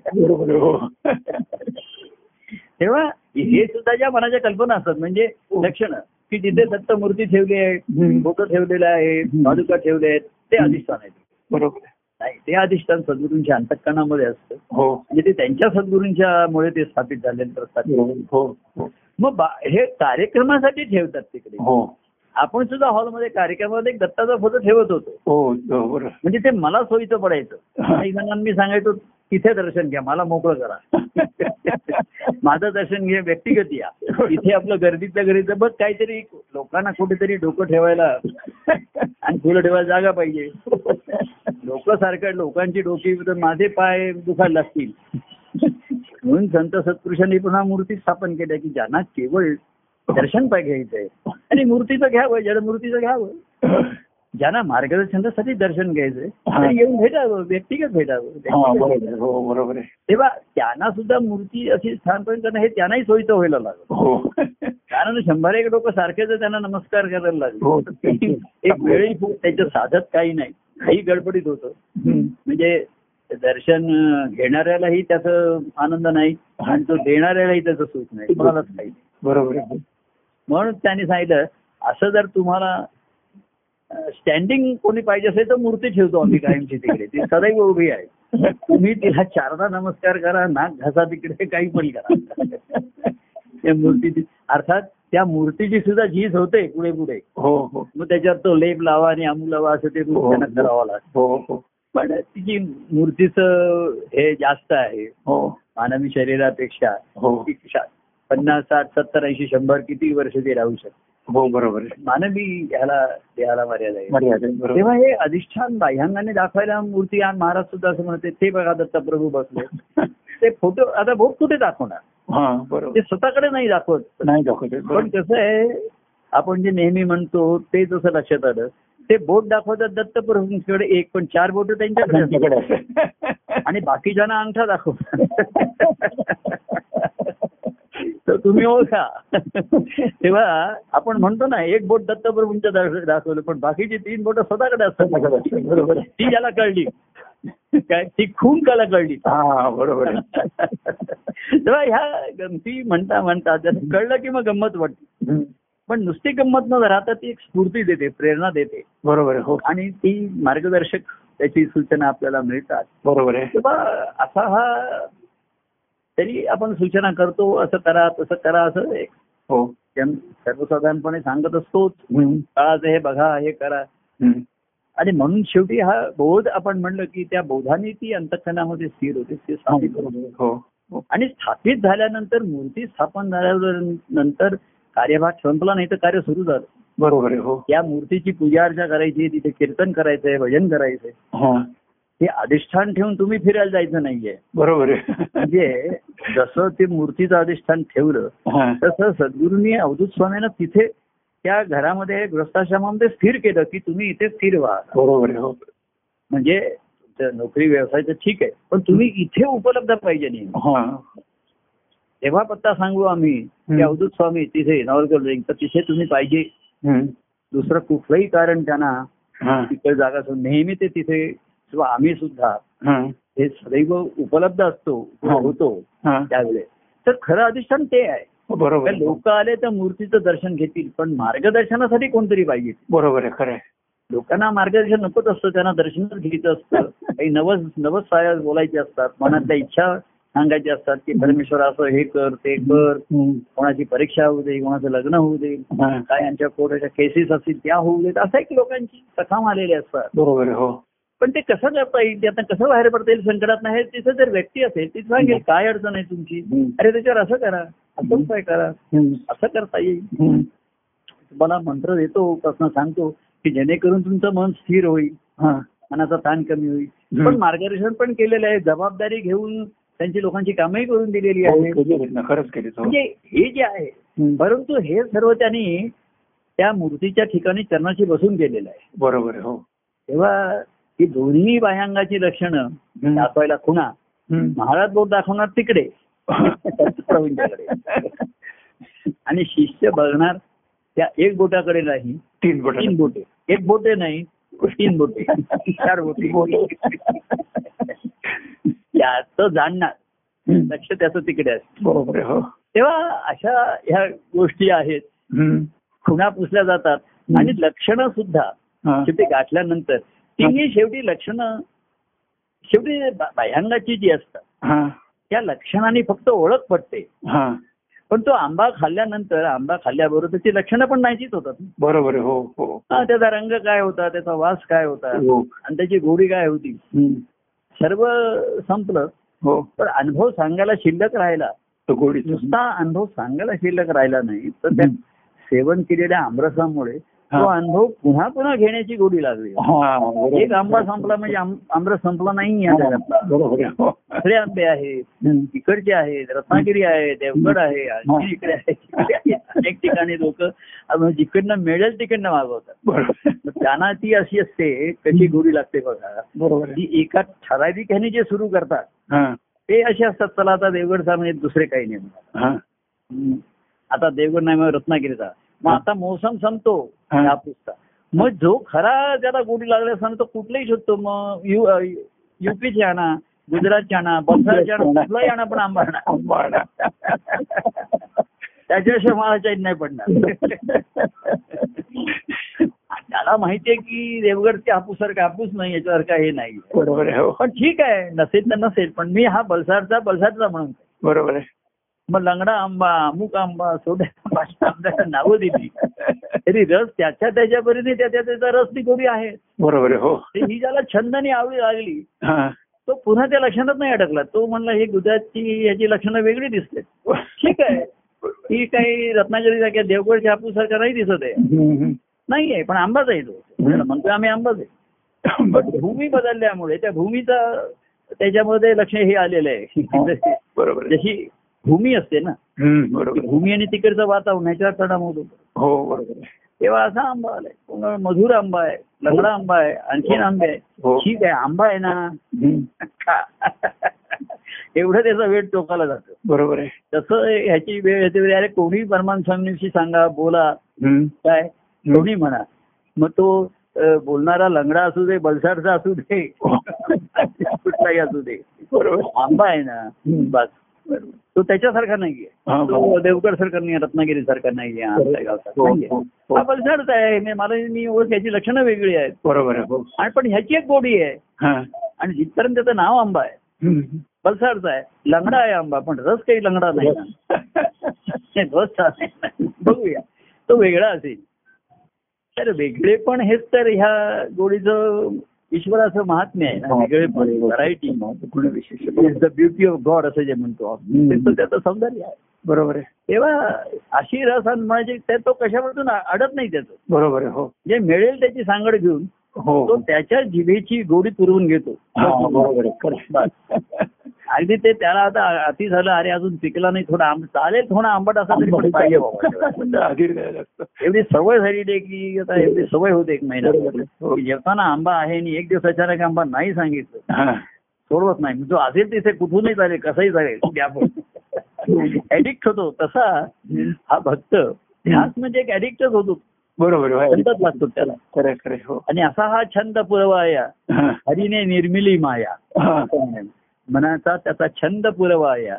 तेव्हा हे सुद्धा ज्या मनाच्या कल्पना असतात म्हणजे लक्षणं. की जिथे दत्त मूर्ती ठेवली आहे हं. फोटो ठेवलेला आहे पादुका ठेवले आहेत ते अधिष्ठान आहे. बरोबर. नाही ते अधिष्ठान सद्गुरूंच्या अंतकरणामध्ये असतं. हो. म्हणजे ते त्यांच्या सद्गुरूंच्या मुळे ते स्थापित झाले प्रस्थापित बरोबर. हो हो. मग हे कार्यक्रमासाठी ठेवतात तिकडे. हो. आपण सुद्धा हॉलमध्ये कार्यक्रमामध्ये एक दत्ताचा फोटो ठेवत होतो. हो बरोबर. म्हणजे ते मला सोयीचं पडायचं. मी सांगायचो तिथे दर्शन घ्या मला मोकळं करा. माझं दर्शन घ्या व्यक्तिगत या. इथे आपलं गर्दीतल्या गर्दीचं बघ काहीतरी लोकांना कुठेतरी डोकं ठेवायला आणि फुलं ठेवायला जागा पाहिजे. लोक सारखं लोकांची डोकी तर माझे पाय दुखायला लागतील. म्हणून संत सत्पुरुषांनी पुन्हा मूर्ती स्थापन केल्या की ज्यांना केवळ दर्शन पाय घ्यायचंय आणि मूर्तीचं घ्यावं जड मूर्तीचं घ्यावं. ज्यांना मार्गदर्शनासाठी दर्शन घ्यायचंय हा. येऊन भेटावं व्यक्तिगत हा भेटावं बरोबर. हो तेव्हा त्यांना सुद्धा मूर्ती अशी स्थानपर्यंत करणं हे त्यांनाही सोयीचं व्हायला लागलं. हो. कारण शंभर एक लोक सारखेच त्यांना नमस्कार करायला हो. लागले एक वेळही फुट त्याच्या साधत काही नाही. काही गडबडीत होतं. म्हणजे दर्शन घेणाऱ्यालाही त्याचं आनंद नाही आणि तो देणाऱ्यालाही त्याचं सुख नाही. कोणालाच काही नाही. बरोबर म्हणून त्यांनी सांगितलं असं जर तुम्हाला स्टँडिंग कोणी पाहिजे असेल तर मूर्ती ठेवतो आम्ही कायमची तिकडे. ती सदैव उभी आहे. तुम्ही तिला चारदा नमस्कार करा नाक घासा तिकडे काही पण करा. त्या मूर्तीची अर्थात त्या मूर्तीची सुद्धा झीज होते पुढे पुढे. हो हो. मग त्याच्यावर तो लेप लावा आणि आमू लावा असं ते रूप त्यांना करावं लागतं. हो हो. पण तिची मूर्तीचं हे जास्त आहे. हो. मानवी शरीरापेक्षा हो. पन्नास साठ सत्तर ऐंशी शंभर किती वर्ष ते राहू शकते. हो बरोबर मानवी ह्याला देहाला मर्यादा आहे. तेव्हा हे अधिष्ठान बाह्यांगाने दाखवायला मूर्ती आणि महाराज सुद्धा असं म्हणते ते बघा दत्तप्रभू बसले. ते फोटो आता भोग कुठे दाखवणार? हा बरोबर. ते स्वतःकडे नाही दाखवत. नाही दाखवते पण कसं आहे आपण जे नेहमी म्हणतो ते जसं लक्षात आलं ते बोट दाखवतात दत्तप्रभूंकडे एक पण चार बोट त्यांच्याकडे. आणि बाकीच्यांना अंगठा दाखवतात. तुम्ही ओळखा. तेव्हा आपण म्हणतो ना एक बोट दत्तप्रभूंच्या दाख- दाखवलं पण बाकीची तीन बोट स्वतःकडे असतात. असते, बरोबर. ती ज्याला कळली. काय? ती खून काला कळली. हा बरोबर. तेव्हा ह्या गमती म्हणता म्हणता कळलं की मग गंमत वाटते. पण नुसती गंमत न राहता ती एक स्फूर्ती देते प्रेरणा देते. बरोबर हो. आणि ती मार्गदर्शक त्याची सूचना आपल्याला मिळतात. बरोबर आहे. असा हा तरी आपण सूचना करतो असं करा तसं करा असं एक. हो. सर्वसाधारणपणे सांगत असतोच. काळाचं हे बघा हे करा. आणि म्हणून शेवटी हा बोध आपण म्हणलं की त्या बोधाने ती अंतकरणामध्ये स्थिर होते ते स्थापित होते. हो. हो. आणि स्थापित झाल्यानंतर मूर्ती स्थापन झाल्यावर नंतर कार्यभाग संपला नाही तर कार्य सुरू झालं. बरोबर आहे हो. या मूर्तीची पूजा अर्चा करायची तिथे कीर्तन करायचंय भजन करायचंय. हा हे अधिष्ठान ठेवून तुम्ही फिरायला जायचं नाहीये. बरोबर आहे. म्हणजे जसं ते मूर्तीचं अधिष्ठान ठेवलं तसं सद्गुरूंनी अवधूत स्वामींना तिथे त्या घरामध्ये गृहस्थाश्रमामध्ये स्थिर केलं की तुम्ही इथे स्थिर व्हा. बरोबर हो. म्हणजे नोकरी व्यवसाय तर ठीक आहे पण तुम्ही इथे उपलब्ध पाहिजे नाही हा. तेव्हा पत्ता सांगू आम्ही की. अवधूत स्वामी तिथे नवलकर तर तिथे तुम्ही पाहिजे. दुसरं कुठलंही कारण त्यांना हा. तिकडे जागा नेहमी ते तिथे किंवा आम्ही सुद्धा हा. हे सदैव उपलब्ध असतो हा. होतो हा. त्यावेळेस. तर खरं अधिष्ठान ते आहे. बरोबर आहे. लोक आले तर मूर्तीचं दर्शन घेतील पण मार्गदर्शनासाठी कोणतरी पाहिजे. बरोबर आहे खरं. लोकांना मार्गदर्शन नकोच असतं त्यांना दर्शनच घ्यायचं असतं. काही नवस नवस साया बोलायचे असतात मनातल्या इच्छा सांगायच्या असतात की परमेश्वर असं हे कर ते कर. कोणाची परीक्षा होऊ दे कोणाचं लग्न होऊ दे. हा. काय यांच्या कोर्टाच्या केसेस असतील त्या होऊ देत. असं एक लोकांची कथाम आलेली असतात. बरोबर हो. पण ते कसं करता येईल? त्यातनं कसं बाहेर पडता येईल? संकटात नाही तिथं जर व्यक्ती असेल ती सांगेल काय अडचण आहे तुमची. अरे त्याच्यावर असं करा. असं उपाय करा. असं करता येईल. तुम्हाला मंत्र देतो प्रश्न सांगतो की जेणेकरून तुमचं मन स्थिर होईल. हा. मनाचा ताण कमी होईल. पण मार्गदर्शन पण केलेलं आहे. जबाबदारी घेऊन त्यांची लोकांची कामही करून दिलेली हो, आहे केली हो. म्हणजे हे जे आहे. परंतु हे सर्व त्यांनी त्या मूर्तीच्या ठिकाणी चरणाशी बसून केलेलं आहे. बरोबर हो. तेव्हा ही दोन्ही बाह्यांगाची लक्षणं. दाखवायला खुणा. महाराज बोट दाखवणार तिकडे. प्रवीणच्याकडे. आणि शिष्य बघणार त्या एक बोटाकडे नाही तीन बटन तीन बोटे. एक बोटे नाही तीन बोटे. चार बोटे. त्याचं जाणणार. लक्ष त्याचं तिकडे असतं. बरोबर हो. तेव्हा अशा ह्या गोष्टी आहेत. खुणा पुसल्या जातात. आणि लक्षणं सुद्धा. शेवटी गाठल्यानंतर तिन्ही शेवटी लक्षणं शेवटी बा- बाह्यांगाची जी असतात. त्या लक्षणाने फक्त ओळख पडते. पण तो आंबा खाल्ल्यानंतर आंबा खाल्ल्याबरोबर त्याची लक्षणं पण नाहीचीच होतात. बरोबर हो हो. त्याचा रंग काय होता त्याचा वास काय होता हो. आणि त्याची गोडी काय होती. सर्व संपलं. हो. पण अनुभव सांगायला शिल्लक राहिला. तो गोडी नुसता अनुभव सांगायला शिल्लक राहिला नाही. तर त्या सेवन केलेल्या आमरसामुळे तो हा. अनुभव पुन्हा पुन्हा घेण्याची गोडी लागली हा. एक आंबा संपला म्हणजे आमरस संपला नाही आहे हो. दुसरे आंबे आहेत. इकडचे आहेत रत्नागिरी आहे देवगड आहे इकडे आहे. अनेक ठिकाणी लोक जिकडनं मिळेल तिकडनं मागवतात त्यांना ती अशी असते कशी गोडी लागते बघा ती एका ठराविक ह्याने जे सुरू करतात हा. ते असे असतात चला आता देवगडचा म्हणजे दुसरे काही नाही हा. आता देवगड नाही मग रत्नागिरीचा मग आता मोसम संपतो. हापूसचा मग जो खरा त्याला गोडी लागला असताना तो कुठलाही शोधतो. मग यु युपीचे आणा गुजरातचे आणा बंगालचे आणा कुठलाही आणा पण आंबा आणा. त्याच्याशिवाय मला चैन नाही पडणार. त्याला माहितीये की देवगडचे हापूस सारखा हापूस नाही याच्यासारखा हे नाही बरोबर आहे हो. पण ठीक आहे नसेल तर नसेल. पण मी हा बलसाडचा बलसाडचा म्हणून. बरोबर आहे. मग लंगडा आंबा अमुक आंबा सोड्या आंब्याला नावं दिली. तरी रस त्याच्या त्याच्या परीने त्याच्या त्याचा रस ती गोडी आहे. बरोबर हो. ही ज्याला छंदनी आवडी लागली हा. तो पुन्हा त्या लक्षणात नाही अडकला. तो म्हणला ही गुजरातची याची लक्षणं वेगळी दिसते ठीक आहे. ही काही रत्नागिरी सारख्या देवगडच्या हापूस सारखा नाही दिसत आहे. हम्म. नाही आहे पण आंबाच आहे तो. म्हणतोय आम्ही आंबाच आहे. पण भूमी बदलल्यामुळे त्या भूमीचा त्याच्यामध्ये लक्ष हे आलेलं आहे. बरोबर आहे. जशी भूमी असते ना. आहे. भूमी आणि तिकडचं वातावरण ह्याच्यावर परिणाम होतो. हो बरोबर आहे. तेव्हा असा आंबा आलाय. मधुर आंबा आहे लंगडा आंबा आहे आणखीन आंबे आहे हो ठीक आहे आंबा आहे ना. एवढं त्याचा वेळ टोकाला जातो. बरोबर आहे. तसं ह्याची वेळ येते अरे कोणी परमान स्वामींशी सांगा बोला. काय? कोणी म्हणा. मग तो बोलणारा लंगडा असू दे बलसाडचा असू दे. कुठलाही असू दे. बरोबर. आंबा आहे ना. बस. तो त्याच्यासारखा नाहीये हा, तो. देवगड सारखा नाही रत्नागिरी सारखा नाहीये आमच्या गावचा हो. हो, हो. बलसाडचा आहे मला मी ओळख याची लक्षणं वेगळी आहेत बरोबर आहे आणि पण ह्याची एक गोडी आहे हा. आणि जिथपर्यंत त्याचं नाव आंबा आहे हम्म. बलसाडचा आहे लंगडा आहे आंबा पण रस काही लंगडा नाही. रस. बघूया तो वेगळा असेल तर वेगळे पण हेच तर ह्या गोडीचं ईश्वराचं महात्म्य आहे ना वेगळे पण variety is the beauty of God असं जे म्हणतो आपण. त्याचं सौंदर्य आहे. बरोबर आहे. तेव्हा अशी रस म्हणजे त्या- तो कशापासून अडत नाही त्याचं. बरोबर आहे हो. जे मिळेल त्याची सांगड घेऊन तो हो. त्याच्या जिभेची गोडी पुरवून घेतो. हा, बरोबर. अगदी ते त्याला आता अति झालं अरे अजून पिकला नाही थोडा आंब चालेल थोडा आंबट असा तरी पण पाहिजे बाबा. आधीर द्यायला लागतं. एवढी सवय झालेली आहे की आता एवढी सवय होते एक महिना आहे. हो. जेवताना आंबा आहे आणि एक दिवस अचानक आंबा नाही सांगितलं. सोडवत नाही. जो असेल तिथे कुठूनही चालेल कसंही चालेल. ऍडिक्ट होतो. तसा हा भक्त ह्याच म्हणजे एक ऍडिक्टच होतो. बरोबर. छंदच लागतो त्याला. खरं खरं हो. आणि असा हा छंद पुरवाया. हरीने निर्मिली माया. मनाचा त्याचा छंद पुरवाया.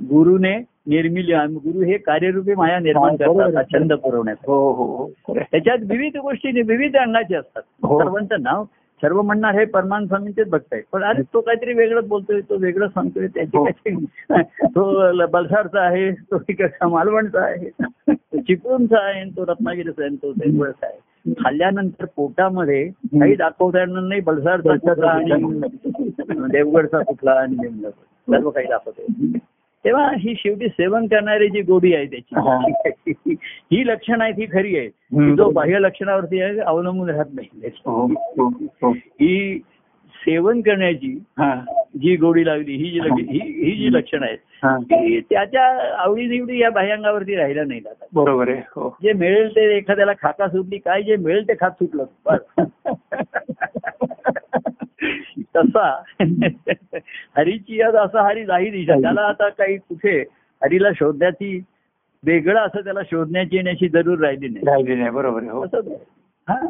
गुरुने निर्मिली गुरु हे कार्यरूपी माया निर्माण करतात छंद पुरवण्याचा हो हो हो. त्याच्यात विविध गोष्टी विविध अंगाचे असतात हो. सर्वांचं नाव सर्व म्हणणार हे परमान स्वामींचेच भक्त आहेत पण अरे तो काहीतरी वेगळंच बोलतोय तो वेगळं सांगतोय त्याची हो. तो बलसाडचा आहे तो मालवणचा आहे तो चिपळूणचा आहे तो रत्नागिरीचा आहे तो देवगडचा आहे खाल्ल्यानंतर पोटामध्ये काही दाखवता येणार नाही कुठला आणि देवगडचा कुठला आणि सर्व काही दाखवते तेव्हा ही शेवटी सेवन करणारी जी गोडी आहे त्याची ही. लक्षण आहेत ही खरी आहे हम्म. जो बाह्य लक्षणावरती आहे अवलंबून राहत नाही. हो हो हो. ही सेवन करण्याची जी गोडी लागली ही जी लग- ही ही जी लक्षणं आहेत हा. ती त्याच्या आवडीनिवडी या बाह्यांगावरती राहिल्या आता. बरोबर आहे हो. जे मिळेल ते एखाद्याला खाता सुटली काय जे मिळेल ते खात सुटलं. बस. तसा. हरीची याद असा हरी जाही दिशा. त्याला आता काही कुठे हरीला शोधण्याची वेगळं असं त्याला शोधण्याची येण्याची जरूर राहिली नाही. राहिली नाही बरोबर आहे हो. हा.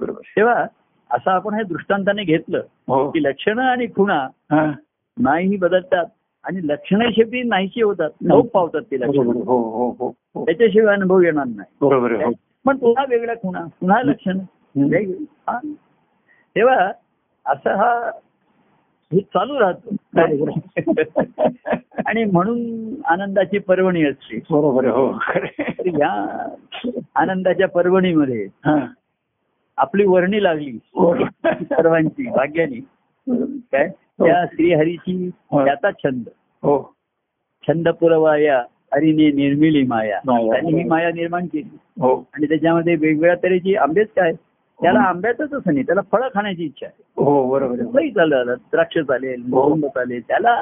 बरोबर. तेव्हा असं आपण हे दृष्टांताने घेतलं. हो. की लक्षणं आणि खुणा हा. नाही बदलतात आणि लक्षणं शेवटी नाहीशी होतात लोक पावतात ती लक्षणं. हो हो हो हो. त्याच्याशिवाय अनुभव येणार नाही. बरोबर हो. पण पुन्हा वेगळ्या खुणा पुन्हा लक्षण. वेगळी. हा. तेव्हा असं हा हे चालू राहतो. आणि म्हणून आनंदाची पर्वणी असते. बरोबर हो. या आनंदाच्या पर्वणीमध्ये हा. आपली वर्णी लागली. सर्वांची भाग्यानी. काय? त्या श्रीहरीची त्याचा छंद. हो. छंद पुरवाया हरीने निर्मिली माया. त्यांनी ही माया निर्माण केली. हो. आणि त्याच्यामध्ये वेगवेगळ्या तऱ्हेची आंबेच काय? त्याला आंब्याचंच असं नाही त्याला फळं खाण्याची इच्छा आहे. हो बरोबर चालेल द्राक्ष चालेल मोहंब चालेल त्याला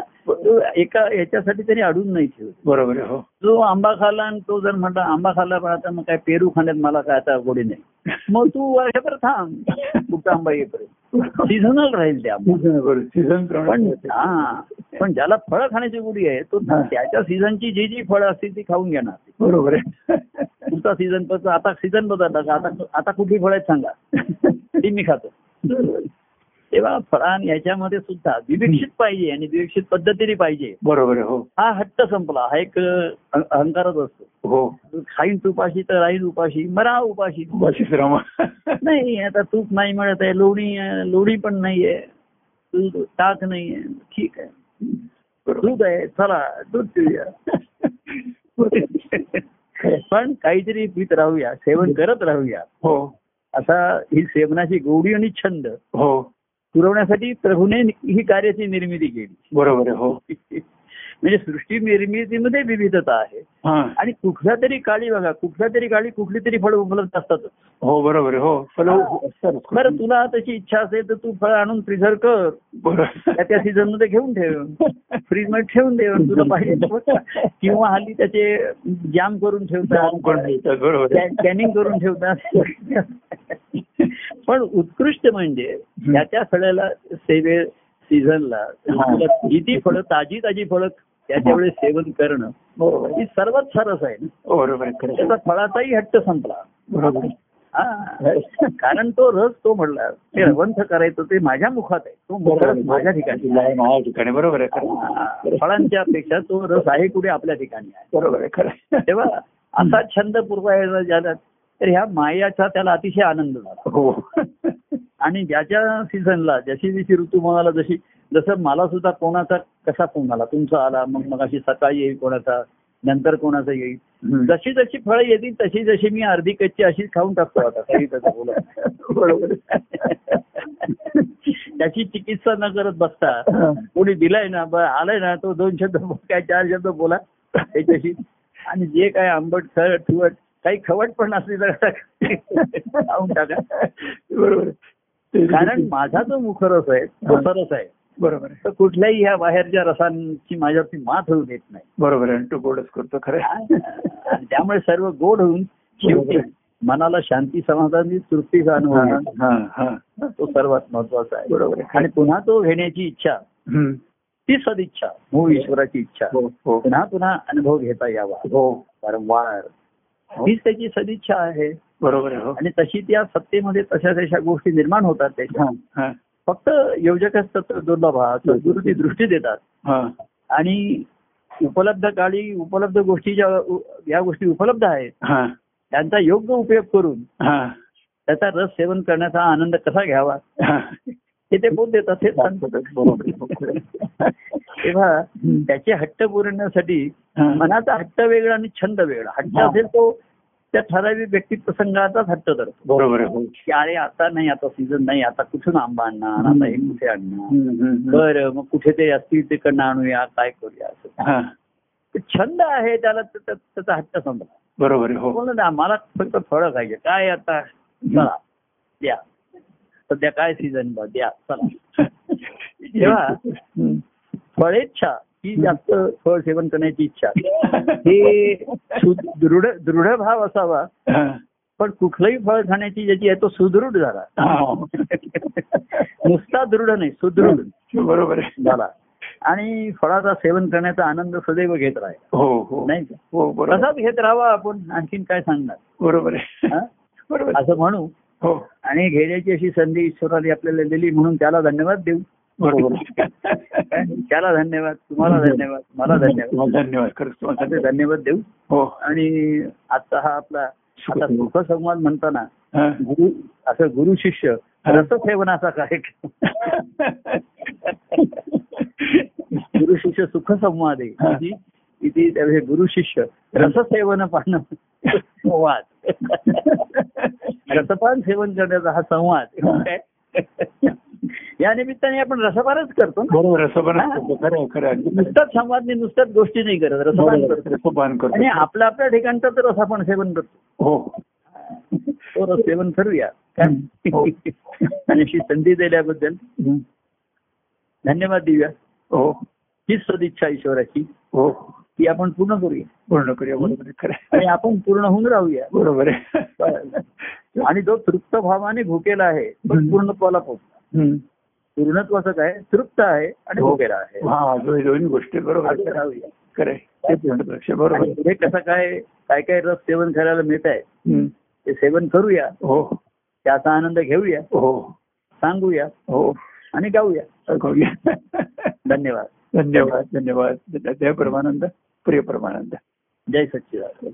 एका याच्यासाठी त्यांनी अडून नाही ठेवत बरोबर हो. जो आंबा खाल्ला आणि तो जर म्हटला आंबा खाल्ला पण आता मग काय पेरू खाण्यात मला काय आता गोडी नाही. मग तू वर्षभर थांब. कुठं आंबा येईपर्यंत सीझनल राहील ते आंबा. सीझन पण हा पण ज्याला फळं खाण्याची गोडी आहे तो. त्याच्या सीझनची जी जी फळं असतील ती खाऊन घेणार. बरोबर आहे. पुढचा सीझन आता सीझन बदलला आता आता कुठली फळं आहेत सांगा? ती मी खातो. तेव्हा फळां याच्यामध्ये सुद्धा विवेक्षित पाहिजे आणि विवेक्षित पद्धतीने पाहिजे. बरोबर हो. हा हट्ट संपला. हा एक अहंकारच असतो. हो. खाईन तुपाशी तर राहीन उपाशी मरा उपाशी. बशीच रामा. नाही आता तूप नाही मिळत आहे लोणी लोणी पण नाहीये. दूध ताक नाहीये. ठीक आहे. दूध आहे चला दूध पिऊया. पण काहीतरी पित राहूया सेवन करत राहूया. हो. असा ही सेवनाची गोडी आणि छंद. हो. पुरवण्यासाठी प्रभूने ही कार्याची निर्मिती केली. बरोबर आहे हो. म्हणजे सृष्टी निर्मितीमध्ये विविधता आहे. हा. आणि कुठल्या तरी काळी बघा कुठल्या तरी काळी कुठली तरी फळं उपलब्ध असतात. हो बरोबर हो फल बरं तुला तशी इच्छा असेल तर तू फळ आणून प्रिझर्व कर. बरोबर. त्या त्या सीझनमध्ये घेऊन ठेव. फ्रीजमध्ये ठेवून दे. तुला पाहिजे. किंवा हल्ली त्याचे जाम करून ठेवतात. बरोबर. आहे. कॅनिंग करून ठेवतात. पण उत्कृष्ट म्हणजे त्या त्या फळाला सेवे सीझनला जी फळं ताजी ताजी फळं त्याच्या वेळेस सेवन करणं. ही सर्वात सरस आहे ना. बरोबर आहे. त्याचा फळाचाही हट्ट संपला बरोबर. हा. कारण तो रस तो म्हणला ते रवंथ करायचं ते माझ्या मुखात आहे तो. माझ्या ठिकाणी. माझ्या ठिकाणी बरोबर आहे. हा. फळांच्या पेक्षा तो रस आहे कुठे आपल्या ठिकाणी आहे बरोबर आहे खरं. तेव्हा असा छंद पुरवायला ज्याला तर ह्या मायाचा त्याला अतिशय आनंद झाला हो आणि ज्याच्या सीझनला जशी जशी ऋतुमानाला जशी जसं मला सुद्धा कोणाचा कसा फोन आला तुमचा आला मग मग अशी सकाळी येईल कोणाचा नंतर कोणाचा येईल. जशी जशी फळं येतील तशी जशी मी अर्धी कच्ची अशीच खाऊन टाकतो आता काही त्याचं बोला बरोबर. त्याची चिकित्सा न करत बसता. कोणी दिलाय ना ब- आलाय ना तो दोन शब्द बोल, काय चार शब्द बोला त्याच्याशी आणि जे काय आंबट खट ठुवट काही खवट पण असली तर खाऊन टाका बरोबर. कारण माझा जो मुखरस आहे तो सरस आहे बरोबर आहे. तर कुठल्याही ह्या बाहेरच्या रसांची माझ्यावरती मात होऊ देत नाही. बरोबर आहे तो गोडच करतो खरं. त्यामुळे सर्व गोड होऊन शेवटी मनाला शांती समाधानी तृप्तीचा अनुभव हा. हा, हा. तो सर्वात महत्त्वाचा आहे. बरोबर आहे. आणि पुन्हा तो घेण्याची इच्छा. ती सदिच्छा मूळ ईश्वराची इच्छा हो हो. पुन्हा पुन्हा अनुभव घेता यावा. हो. वारंवार. हीच त्याची सदिच्छा आहे. बरोबर आहे हो. आणि तशी त्या सत्तेमध्ये तशा तशा गोष्टी निर्माण होतात त्याच्या हा, फक्त योजकच तत्व दुर्लभा सद्गुरू ती दृष्टी देतात. हा. आणि उपलब्ध काळी उपलब्ध गोष्टी ज्या या गोष्टी उपलब्ध आहेत हा, त्यांचा योग्य उपयोग करून हा, त्याचा रस सेवन करण्याचा आनंद कसा घ्यावा? हा. हे ते बोध देतात हे सांगतात. बरोबर आहे, खरं आहे. तेव्हा त्याचे हट्ट पुरवण्यासाठी हा. मनाचा हट्ट वेगळा आणि छंद वेगळा. हट्ट हा. असेल तो त्या ठराविक व्यक्ती प्रसंगाचाच हट्ट धरतो. की अरे आता नाही आता सीझन नाही आता कुठून आंबा आणणार? आता हे कुठे आणणार. बरं मग कुठे ते असतील तिकडनं आणूया काय करूया असं हा, ते छंद आहे त्याला त्या- त्या- त्याचा हट्ट समजा बरोबर हो. मला फक्त फळं खायचे. काय आता? चला द्या. सध्या काय सीझन द्या चला. तेव्हा. फळेच्छा ही जास्त फळ सेवन करण्याची इच्छा हे दृढ दृढ भाव असावा हा. पण कुठलंही फळ खाण्याची ज्याची आहे तो सुदृढ झाला. हा. नुसता दृढ नाही सुदृढ. बरोबर आहे. झाला. आणि फळाचा सेवन करण्याचा आनंद सदैव घेत राहील हो हो. नाही का? हो तसाच घेत राहावा आपण? आणखीन काय सांगणार? बरोबर आहे. हा? बरोबर. असं म्हणू. हो. आणि घेण्याची अशी संधी ईश्वराने आपल्याला दिली म्हणून त्याला धन्यवाद देऊ. बरोबर? त्याला धन्यवाद तुम्हाला धन्यवाद मला धन्यवाद धन्यवाद खरंच धन्यवाद. देऊ हो आणि आता हा आपला आता सुखसंवाद म्हणताना. गुरु असं गुरु शिष्य रससेवनाचा कार्यक्रम गुरु शिष्य सुखसंवाद आहे हा. किती किती त्यावेळी गुरु शिष्य रससेवन पाहणं संवाद रसपान सेवन करण्याचा हा संवाद? या निमित्ताने आपण रसपानच करतो ना. नुसताच संवाद नाही नुसताच गोष्टी नाही करत रसपान. करतो. रसपान करतो. आणि आपल्या आपल्या ठिकाणचं तर रस आपण सेवन करतो. हो. तो रस सेवन करूया? हो. आणि अशी संधी दिल्याबद्दल. धन्यवाद देऊया हो. हीच सदिच्छा ईश्वराची. हो. ती आपण पूर्ण करूया. पूर्ण करूया बरोबर. आणि आपण पूर्ण होऊन राहूया. बरोबर आहे. आणि जो तृप्त भावाने भुकेला आहे तो हम्म. पूर्णत्वाला पोहोचला हम्म. पूर्णत्वाचं काय? तृप्त आहे आणि हो. आहे. हा दोन्ही गोष्टी बरोबर. असं. पुढे कसं काय काय काय रस सेवन करायला मिळत आहे. ते सेवन करूया. हो. त्याचा आनंद घेऊया. हो. सांगूया. हो. आणि गाऊया. करूया धन्यवाद. धन्यवाद धन्यवाद. जय परमानंद प्रिय परमानंद. जय सच्चिदानंद.